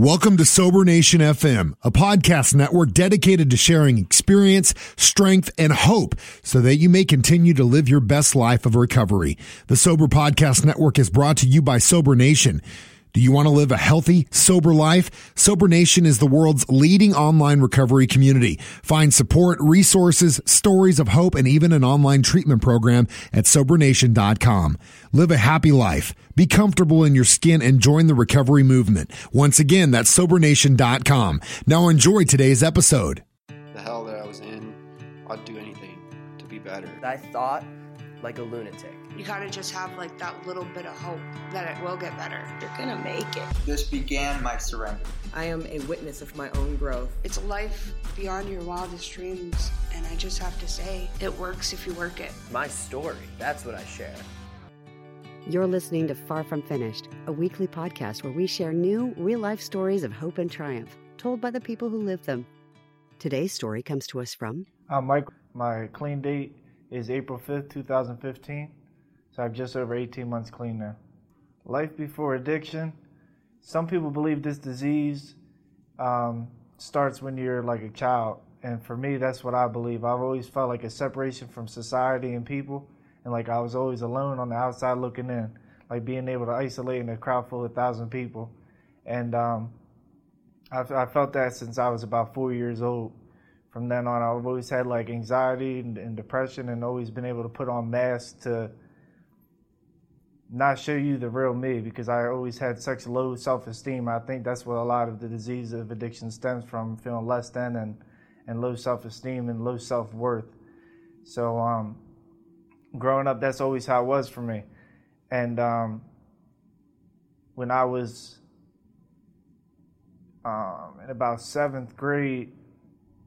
Welcome to Sober Nation FM, a podcast network dedicated to sharing experience, strength, and hope so that you may continue to live your best life of recovery. The Sober Podcast Network is brought to you by Sober Nation. Do you want to live a healthy, sober life? Sober Nation is the world's leading online recovery community. Find support, resources, stories of hope, and even an online treatment program at SoberNation.com. Live a happy life. Be comfortable in your skin and join the recovery movement. Once again, that's SoberNation.com. Now enjoy today's episode. The hell that I was in, I'd do anything to be better. I thought like a lunatic. You gotta just have like that little bit of hope that it will get better. You're gonna make it. This began my surrender. I am a witness of my own growth. It's a life beyond your wildest dreams, and I just have to say, it works if you work it. My story, that's what I share. You're listening to Far From Finished, a weekly podcast where we share new, real life stories of hope and triumph, told by the people who live them. Today's story comes to us from. I'm Mike. My clean date is April 5th, 2015. So I'm just over 18 months clean now. Life before addiction. Some people believe this disease um, starts when you're like a child. And for me, that's what I believe. I've always felt like a separation from society and people. And like I was always alone on the outside looking in, like being able to isolate in a crowd full of thousand people. And um, I, I felt that since I was about four years old from then on, I've always had like anxiety and, and, depression, and always been able to put on masks to not show you the real me because I always had such low self esteem. I think that's what a lot of the disease of addiction stems from feeling less than and, and low self esteem and low self worth. So, um, growing up, that's always how it was for me. And um, when I was um, in about seventh grade,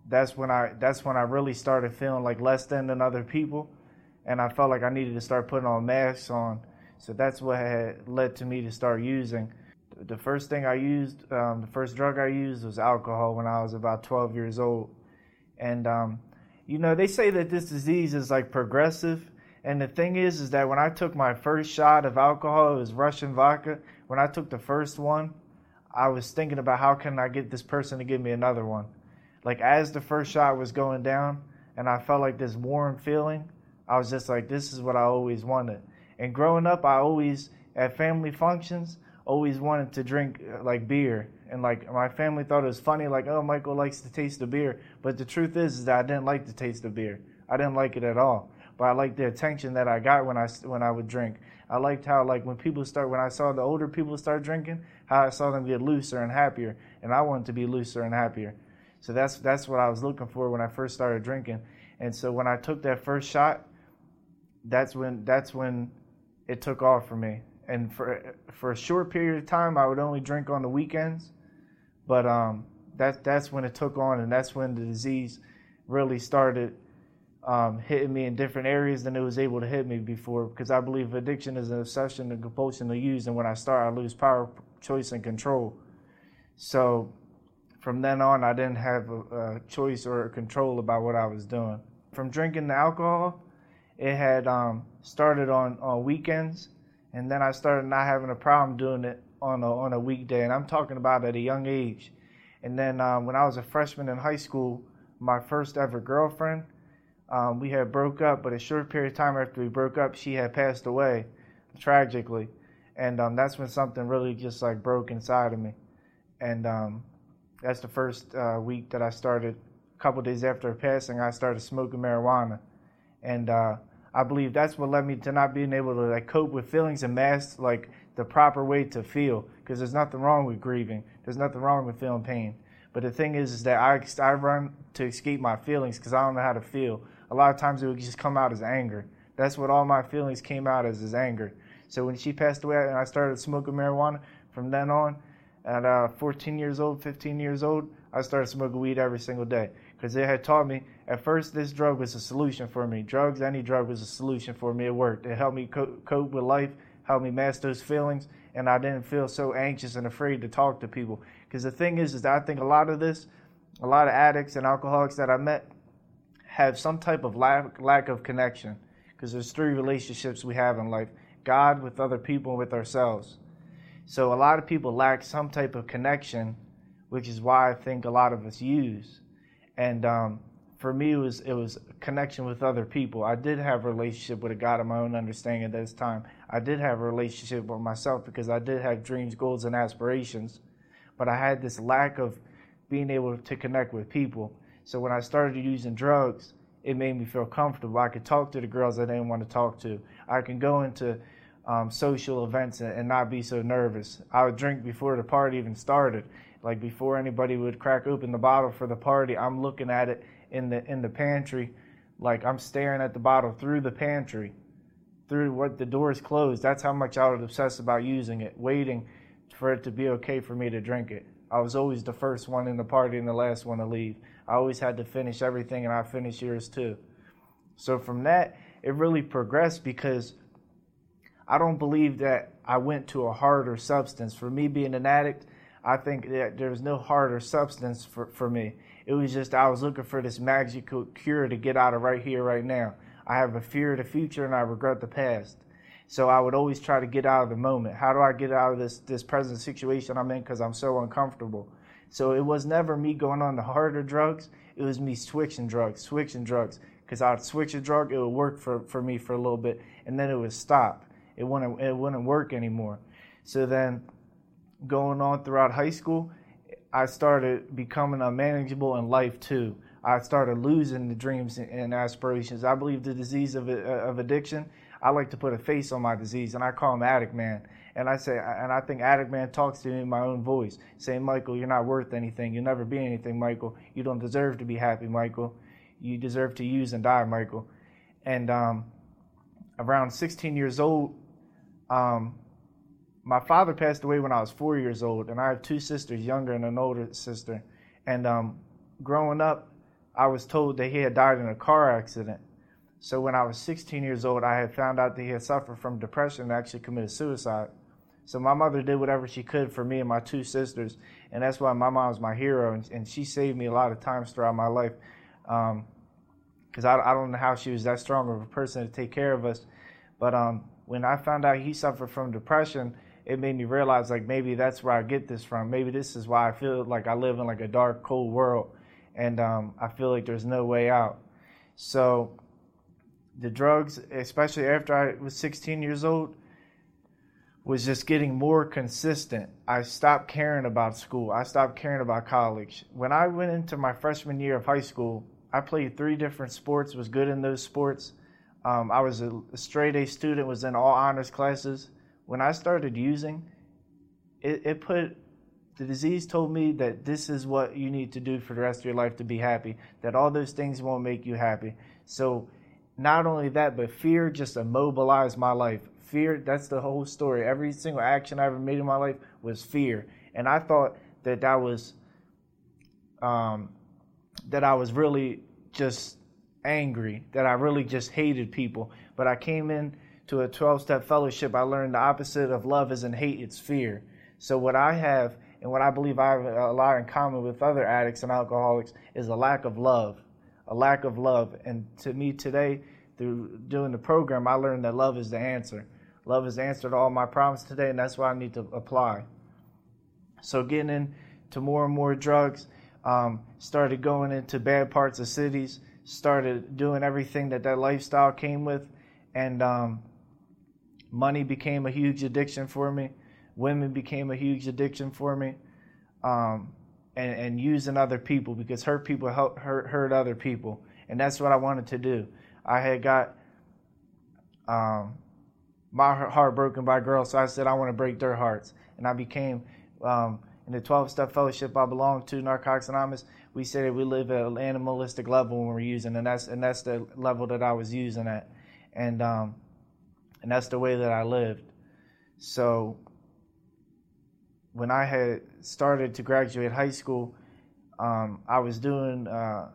that's when I that's when I really started feeling like less than than other people, and I felt like I needed to start putting on masks on so that's what had led to me to start using. The first thing I used, um, the first drug I used was alcohol when I was about 12 years old. And, um, you know, they say that this disease is like progressive. And the thing is, is that when I took my first shot of alcohol, it was Russian vodka. When I took the first one, I was thinking about how can I get this person to give me another one. Like as the first shot was going down, and I felt like this warm feeling, I was just like, this is what I always wanted. And growing up, I always at family functions always wanted to drink uh, like beer, and like my family thought it was funny, like oh Michael likes to taste the beer. But the truth is, is that I didn't like the taste of beer. I didn't like it at all. But I liked the attention that I got when I when I would drink. I liked how like when people start when I saw the older people start drinking, how I saw them get looser and happier, and I wanted to be looser and happier. So that's that's what I was looking for when I first started drinking. And so when I took that first shot, that's when that's when it took off for me. And for for a short period of time, I would only drink on the weekends, but um, that that's when it took on, and that's when the disease really started um, hitting me in different areas than it was able to hit me before. Because I believe addiction is an obsession and compulsion to use, and when I start, I lose power, choice, and control. So from then on, I didn't have a, a choice or a control about what I was doing. From drinking the alcohol, it had um, started on, on weekends, and then I started not having a problem doing it on a, on a weekday. And I'm talking about at a young age. And then um, when I was a freshman in high school, my first ever girlfriend, um, we had broke up, but a short period of time after we broke up, she had passed away tragically. And um, that's when something really just like broke inside of me. And um, that's the first uh, week that I started, a couple days after her passing, I started smoking marijuana. And uh, I believe that's what led me to not being able to like cope with feelings and mask like the proper way to feel. Because there's nothing wrong with grieving. There's nothing wrong with feeling pain. But the thing is, is that I I run to escape my feelings because I don't know how to feel. A lot of times it would just come out as anger. That's what all my feelings came out as is anger. So when she passed away and I started smoking marijuana, from then on, at uh, 14 years old, 15 years old, I started smoking weed every single day because it had taught me at first this drug was a solution for me. Drugs, any drug was a solution for me. It worked. It helped me co- cope with life, helped me master those feelings, and I didn't feel so anxious and afraid to talk to people. Because the thing is, is I think a lot of this, a lot of addicts and alcoholics that I met have some type of lack, lack of connection. Because there's three relationships we have in life God with other people and with ourselves. So a lot of people lack some type of connection, which is why I think a lot of us use. And um, for me, it was it was connection with other people. I did have a relationship with a God of my own understanding at this time. I did have a relationship with myself because I did have dreams, goals, and aspirations, but I had this lack of being able to connect with people. So when I started using drugs, it made me feel comfortable. I could talk to the girls I didn't want to talk to. I can go into um, social events and, and, not be so nervous. I would drink before the party even started. Like before anybody would crack open the bottle for the party, I'm looking at it in the in the pantry, like I'm staring at the bottle through the pantry, through what the doors closed. That's how much I would obsess about using it, waiting for it to be okay for me to drink it. I was always the first one in the party and the last one to leave. I always had to finish everything, and I finished yours too. So from that, it really progressed because I don't believe that I went to a harder substance. For me being an addict, I think that there was no harder substance for, for me. It was just I was looking for this magical cure to get out of right here, right now. I have a fear of the future and I regret the past. So I would always try to get out of the moment. How do I get out of this this present situation I'm in because I'm so uncomfortable? So it was never me going on the harder drugs. It was me switching drugs, switching drugs. Because I'd switch a drug, it would work for, for me for a little bit, and then it would stop. It wouldn't it wouldn't work anymore. So then, going on throughout high school, I started becoming unmanageable in life too. I started losing the dreams and aspirations. I believe the disease of, of addiction. I like to put a face on my disease, and I call him Addict Man. And I say, and I think Addict Man talks to me in my own voice, saying, "Michael, you're not worth anything. You'll never be anything, Michael. You don't deserve to be happy, Michael. You deserve to use and die, Michael." And um, around 16 years old, um, my father passed away when I was four years old, and I have two sisters, younger and an older sister. And um, growing up, I was told that he had died in a car accident. So when I was 16 years old, I had found out that he had suffered from depression and actually committed suicide. So my mother did whatever she could for me and my two sisters, and that's why my mom was my hero, and, and she saved me a lot of times throughout my life. Because um, I, I don't know how she was that strong of a person to take care of us, but um, when I found out he suffered from depression, it made me realize like maybe that's where I get this from. Maybe this is why I feel like I live in like a dark, cold world, and um, I feel like there's no way out. So the drugs, especially after I was 16 years old, was just getting more consistent. I stopped caring about school. I stopped caring about college. When I went into my freshman year of high school, I played three different sports. Was good in those sports. Um, I was a straight A student. Was in all honors classes when I started using, it, it put the disease told me that this is what you need to do for the rest of your life to be happy, that all those things won't make you happy. So, not only that, but fear just immobilized my life. Fear, that's the whole story. Every single action I ever made in my life was fear. And I thought that that was, um, that I was really just angry, that I really just hated people. But I came in to a 12 step fellowship, I learned the opposite of love isn't hate, it's fear. So, what I have and what I believe I have a lot in common with other addicts and alcoholics is a lack of love. A lack of love. And to me today, through doing the program, I learned that love is the answer. Love is the answer to all my problems today, and that's why I need to apply. So, getting into more and more drugs, um, started going into bad parts of cities, started doing everything that that lifestyle came with, and um, money became a huge addiction for me. Women became a huge addiction for me. Um, and, and using other people because hurt people help hurt, hurt other people. And that's what I wanted to do. I had got um, my heart broken by girls, so I said I want to break their hearts. And I became um, in the 12 step fellowship I belong to, Narcotics Anonymous. We say that we live at an animalistic level when we're using, and that's and that's the level that I was using at, and um, and that's the way that I lived. So when I had started to graduate high school, um, I was doing uh,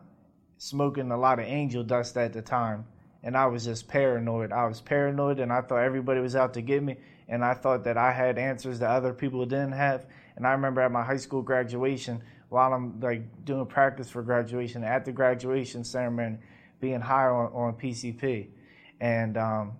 smoking a lot of angel dust at the time, and I was just paranoid. I was paranoid, and I thought everybody was out to get me, and I thought that I had answers that other people didn't have. And I remember at my high school graduation, while I'm like doing practice for graduation, at the graduation ceremony, being high on, on PCP, and um,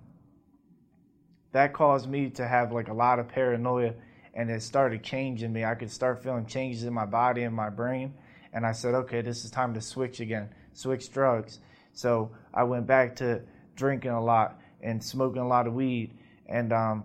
that caused me to have like a lot of paranoia and it started changing me. I could start feeling changes in my body and my brain. And I said, okay, this is time to switch again, switch drugs. So I went back to drinking a lot and smoking a lot of weed. And um,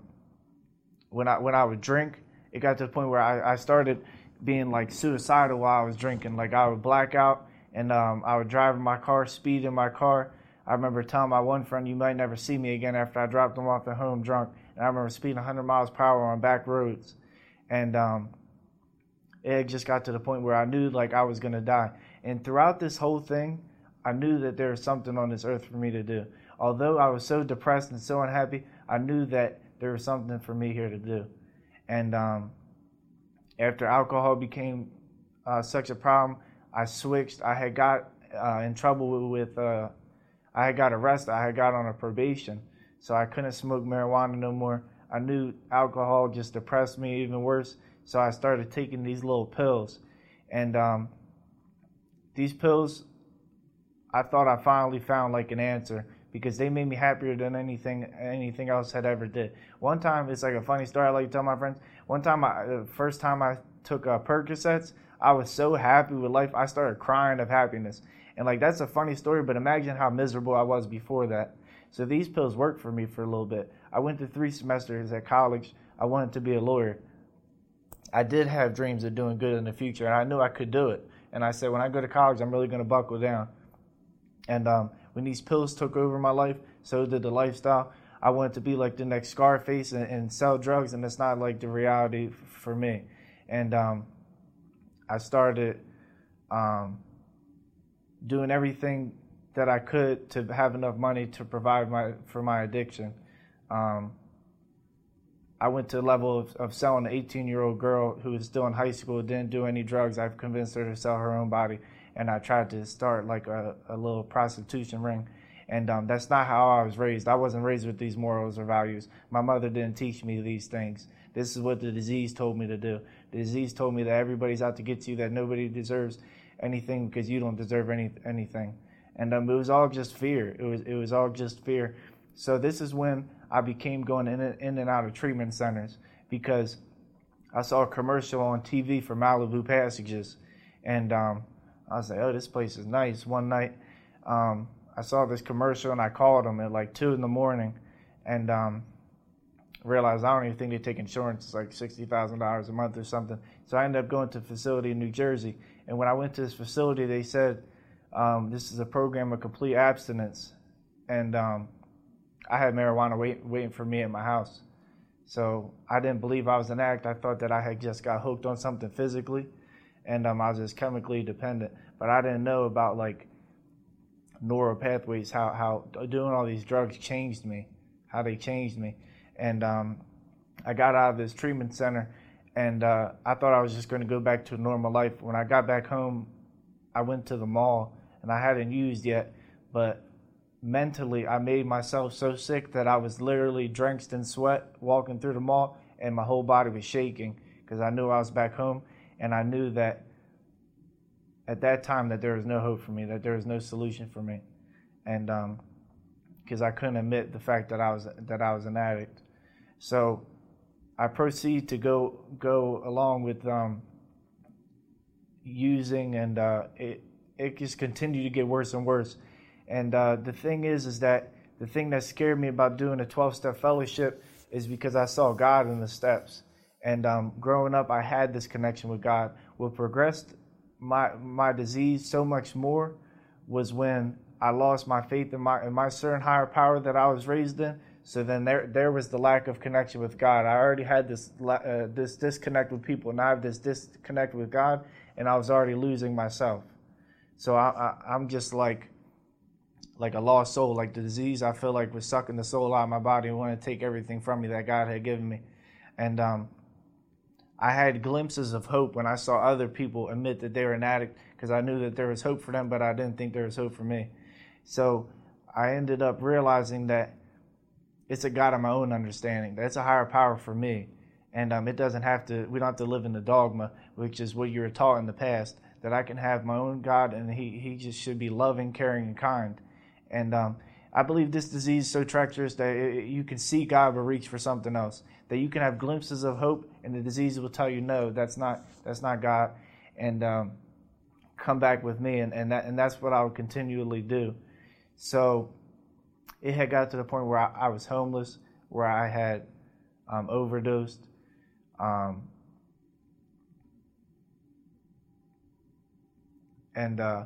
when I when I would drink, it got to the point where I, I started being like suicidal while I was drinking. Like I would black out and um, I would drive in my car, speed in my car. I remember telling my one friend, "You might never see me again." After I dropped him off at home drunk, and I remember speeding 100 miles per hour on back roads, and um, it just got to the point where I knew like I was gonna die. And throughout this whole thing, I knew that there was something on this earth for me to do. Although I was so depressed and so unhappy, I knew that there was something for me here to do. And um, after alcohol became uh, such a problem, I switched. I had got uh, in trouble with, uh, I had got arrested. I had got on a probation, so I couldn't smoke marijuana no more. I knew alcohol just depressed me even worse, so I started taking these little pills, and um, these pills, I thought I finally found like an answer because they made me happier than anything anything else had ever did. One time, it's like a funny story I like to tell my friends. One time, I, the first time I took uh, Percocets, I was so happy with life. I started crying of happiness. And like that's a funny story, but imagine how miserable I was before that. So these pills worked for me for a little bit. I went to three semesters at college. I wanted to be a lawyer. I did have dreams of doing good in the future, and I knew I could do it. And I said, when I go to college, I'm really going to buckle down. And um, when these pills took over my life, so did the lifestyle. I wanted to be like the next Scarface and, and sell drugs, and it's not like the reality f- for me. And um, I started um, doing everything that I could to have enough money to provide my for my addiction. Um, I went to the level of, of selling an 18 year old girl who was still in high school, didn't do any drugs. I've convinced her to sell her own body, and I tried to start like a, a little prostitution ring. And um, that's not how I was raised. I wasn't raised with these morals or values. My mother didn't teach me these things. This is what the disease told me to do. The disease told me that everybody's out to get you, that nobody deserves anything because you don't deserve any anything. And um, it was all just fear. It was it was all just fear. So this is when I became going in and, in and out of treatment centers because I saw a commercial on TV for Malibu Passages, and um, I was like, "Oh, this place is nice." One night, um, I saw this commercial and I called them at like two in the morning, and um, realized I don't even think they take insurance. It's like sixty thousand dollars a month or something. So I ended up going to a facility in New Jersey, and when I went to this facility, they said um, this is a program of complete abstinence, and um, I had marijuana wait, waiting for me at my house. So I didn't believe I was an addict. I thought that I had just got hooked on something physically, and um, I was just chemically dependent. But I didn't know about like neural pathways, how how doing all these drugs changed me, how they changed me, and um, I got out of this treatment center, and uh, I thought I was just going to go back to normal life. When I got back home, I went to the mall, and I hadn't used yet, but mentally I made myself so sick that I was literally drenched in sweat walking through the mall, and my whole body was shaking because I knew I was back home, and I knew that at that time that there was no hope for me, that there was no solution for me, and because um, I couldn't admit the fact that I was that I was an addict, so I proceed to go go along with um, using, and uh, it it just continued to get worse and worse. And uh, the thing is, is that the thing that scared me about doing a 12 step fellowship is because I saw God in the steps. And um, growing up, I had this connection with God. What progressed my my disease so much more was when I lost my faith in my in my certain higher power that I was raised in. So then there there was the lack of connection with God. I already had this uh, this disconnect with people. and I have this disconnect with God, and I was already losing myself. So I, I I'm just like like a lost soul, like the disease I feel like was sucking the soul out of my body and wanted to take everything from me that God had given me. And um, I had glimpses of hope when I saw other people admit that they were an addict because I knew that there was hope for them, but I didn't think there was hope for me. So I ended up realizing that it's a God of my own understanding. That's a higher power for me. And um, it doesn't have to, we don't have to live in the dogma, which is what you were taught in the past, that I can have my own God and he, he just should be loving, caring, and kind. And um, I believe this disease is so treacherous that it, you can see God but reach for something else. That you can have glimpses of hope, and the disease will tell you, no, that's not that's not God, and um, come back with me, and, and that and that's what I would continually do. So it had got to the point where I, I was homeless, where I had um, overdosed. Um, and uh,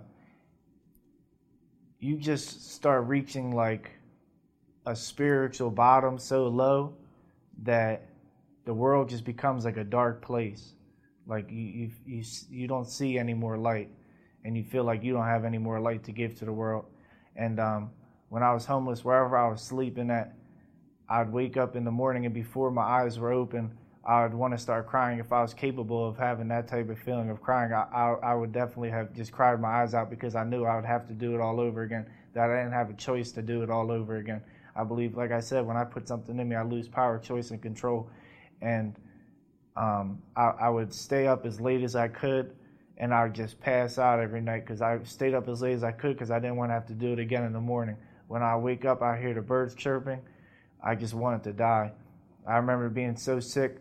you just start reaching like a spiritual bottom so low that the world just becomes like a dark place. Like you, you, you, you don't see any more light, and you feel like you don't have any more light to give to the world. And um, when I was homeless, wherever I was sleeping at, I'd wake up in the morning, and before my eyes were open, I would want to start crying. If I was capable of having that type of feeling of crying, I, I, I, would definitely have just cried my eyes out because I knew I would have to do it all over again, that I didn't have a choice to do it all over again. I believe, like I said, when I put something in me, I lose power, choice, and control. And um, I, I, would stay up as late as I could, and I would just pass out every night because I stayed up as late as I could because I didn't want to have to do it again in the morning. When I wake up, I hear the birds chirping. I just wanted to die. I remember being so sick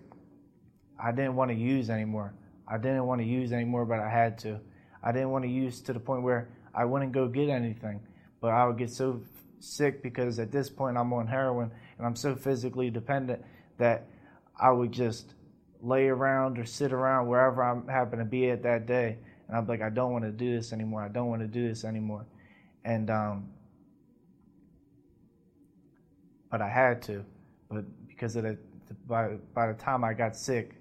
I didn't want to use anymore. I didn't want to use anymore, but I had to. I didn't want to use to the point where I wouldn't go get anything, but I would get so sick because at this point I'm on heroin and I'm so physically dependent that I would just lay around or sit around wherever I happen to be at that day, and I'm like, I don't want to do this anymore. I don't want to do this anymore, and um, but I had to, but because of the by by the time I got sick,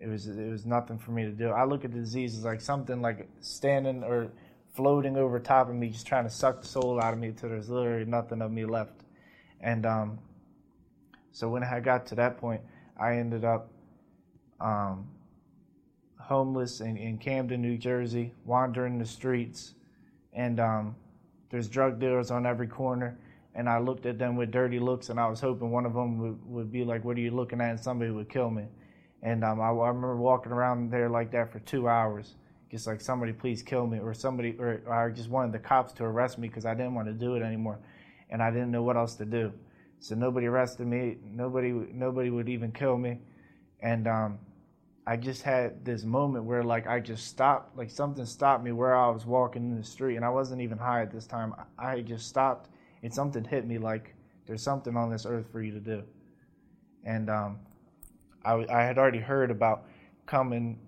it was it was nothing for me to do. I look at the disease as like something like standing or floating over top of me, just trying to suck the soul out of me until there's literally nothing of me left. And um, so when I got to that point, I ended up um, homeless in, in Camden, New Jersey, wandering the streets, and um, there's drug dealers on every corner. And I looked at them with dirty looks, and I was hoping one of them would, would be like, "What are you looking at?" and somebody would kill me. And um, I, I, remember walking around there like that for two hours, just like somebody please kill me, or somebody, or, or I just wanted the cops to arrest me because I didn't want to do it anymore, and I didn't know what else to do. So nobody arrested me. Nobody, nobody would even kill me, and um, I just had this moment where like I just stopped, like something stopped me where I was walking in the street, and I wasn't even high at this time. I just stopped, and something hit me like there's something on this earth for you to do, and um, I, I had already heard about coming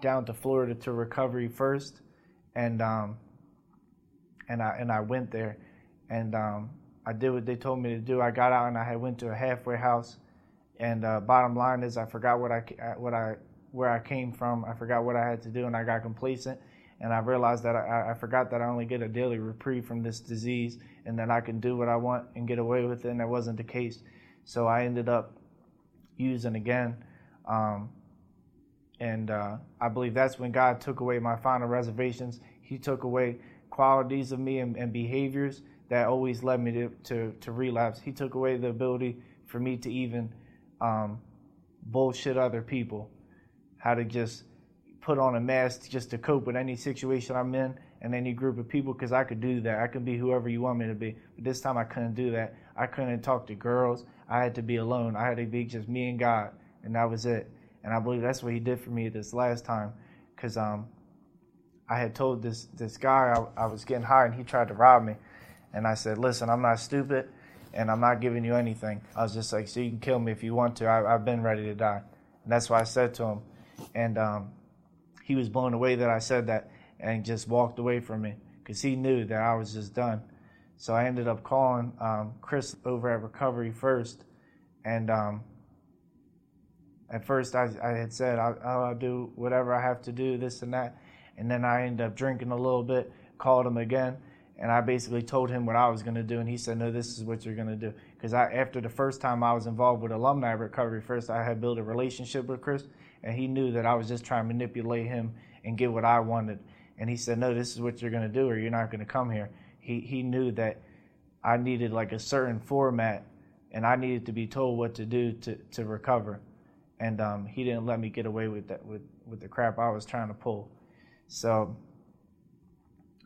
down to Florida to recovery first, and um, and I and I went there, and um, I did what they told me to do. I got out and I had went to a halfway house, and uh, bottom line is I forgot what I what I where I came from. I forgot what I had to do, and I got complacent. And I realized that I, I forgot that I only get a daily reprieve from this disease, and that I can do what I want and get away with it. And that wasn't the case. So I ended up using again. Um, and uh, I believe that's when God took away my final reservations. He took away qualities of me and, and behaviors that always led me to, to, to, relapse. He took away the ability for me to even um, bullshit other people, how to just put on a mask just to cope with any situation I'm in and any group of people because I could do that. I could be whoever you want me to be. But this time I couldn't do that. I couldn't talk to girls. I had to be alone. I had to be just me and God, and that was it. And I believe that's what He did for me this last time, because um, I had told this this guy I, I was getting high, and he tried to rob me, and I said, "Listen, I'm not stupid, and I'm not giving you anything." I was just like, "So you can kill me if you want to. I, have been ready to die," and that's what I said to him, and um, he was blown away that I said that, and just walked away from me because he knew that I was just done. So I ended up calling um, Chris over at Recovery first, and um, at first I, I had said I'll, I'll, do whatever I have to do, this and that, and then I ended up drinking a little bit. Called him again, and I basically told him what I was going to do, and he said, "No, this is what you're going to do." Because I, after the first time I was involved with alumni recovery, first I had built a relationship with Chris, and he knew that I was just trying to manipulate him and get what I wanted. And he said, "No, this is what you're going to do, or you're not going to come here." he, he knew that I needed like a certain format and I needed to be told what to do to, to recover. And um, he didn't let me get away with that with, with the crap I was trying to pull. So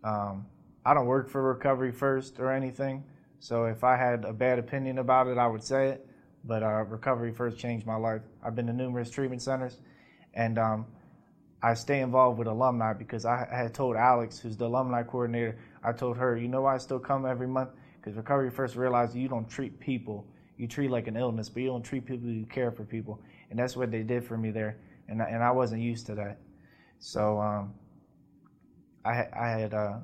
um, I don't work for Recovery First or anything. So if I had a bad opinion about it, I would say it. But uh, recovery first changed my life. I've been to numerous treatment centers, and um, I stay involved with alumni because I had told Alex, who's the alumni coordinator, I told her, you know I still come every month? Because Recovery First realized you don't treat people, you treat like an illness, but you don't treat people, you care for people. And that's what they did for me there. And I, and I wasn't used to that. So um, I, I had uh,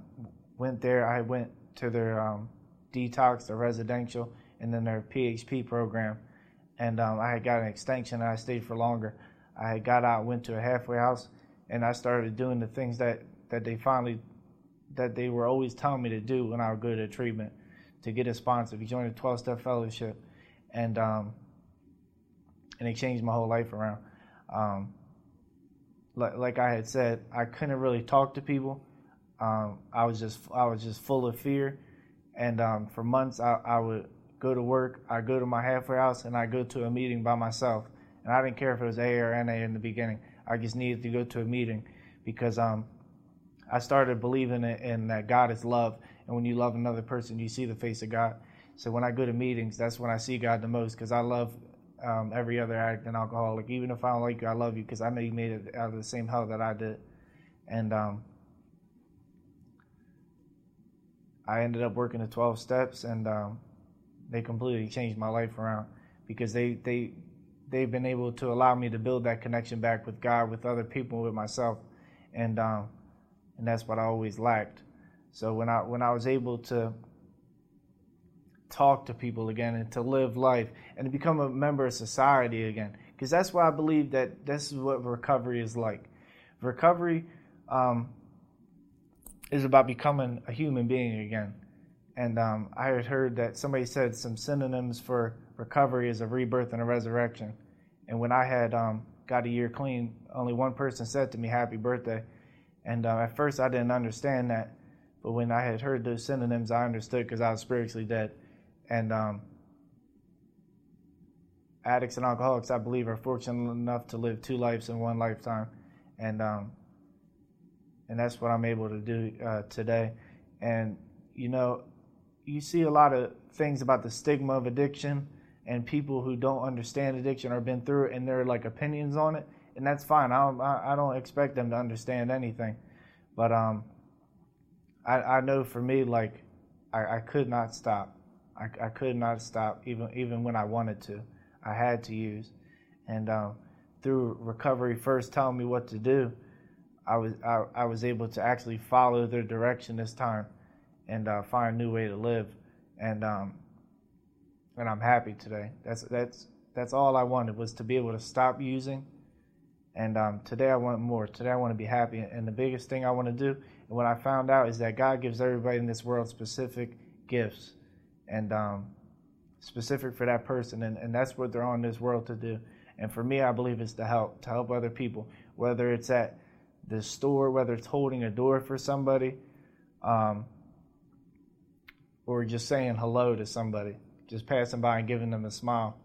went there, I went to their um, detox, their residential, and then their PHP program. And um, I had got an extension and I stayed for longer. I had got out, went to a halfway house, and I started doing the things that, that they finally that they were always telling me to do when I would go to treatment to get a sponsor. We joined a 12 step fellowship and um, and it changed my whole life around. Um, like, like I had said, I couldn't really talk to people. Um, I was just I was just full of fear, and um, for months I, I would go to work, I go to my halfway house, and I go to a meeting by myself. And I didn't care if it was AA or NA in the beginning. I just needed to go to a meeting because um, I started believing in, in that God is love, and when you love another person, you see the face of God. So when I go to meetings, that's when I see God the most because I love um, every other addict and alcoholic. Even if I don't like you, I love you because I know you made it out of the same hell that I did. And um, I ended up working the 12 steps, and um, they completely changed my life around because they they they've been able to allow me to build that connection back with God, with other people, with myself, and um, and that's what I always lacked. So when I when I was able to talk to people again and to live life and to become a member of society again, because that's why I believe that this is what recovery is like. Recovery um, is about becoming a human being again. And um, I had heard that somebody said some synonyms for recovery is a rebirth and a resurrection. And when I had um, got a year clean, only one person said to me, Happy birthday. And uh, at first I didn't understand that. But when I had heard those synonyms, I understood because I was spiritually dead. And um, addicts and alcoholics, I believe, are fortunate enough to live two lives in one lifetime. And um, and that's what I'm able to do uh, today. And you know, you see a lot of things about the stigma of addiction and people who don't understand addiction or been through it and their like opinions on it, and that's fine. I don't, I don't expect them to understand anything, but um, I, I know for me, like, I, I could not stop. I, I could not stop even even when I wanted to. I had to use, and um, through recovery first telling me what to do, I was I, I was able to actually follow their direction this time and uh, find a new way to live. And um, and I'm happy today. That's that's that's all I wanted was to be able to stop using. And um, today I want more. Today I want to be happy. And the biggest thing I want to do, and what I found out, is that God gives everybody in this world specific gifts, and um, specific for that person. And, and that's what they're on this world to do. And for me, I believe it's to help, to help other people, whether it's at the store, whether it's holding a door for somebody, um, or just saying hello to somebody, just passing by and giving them a smile.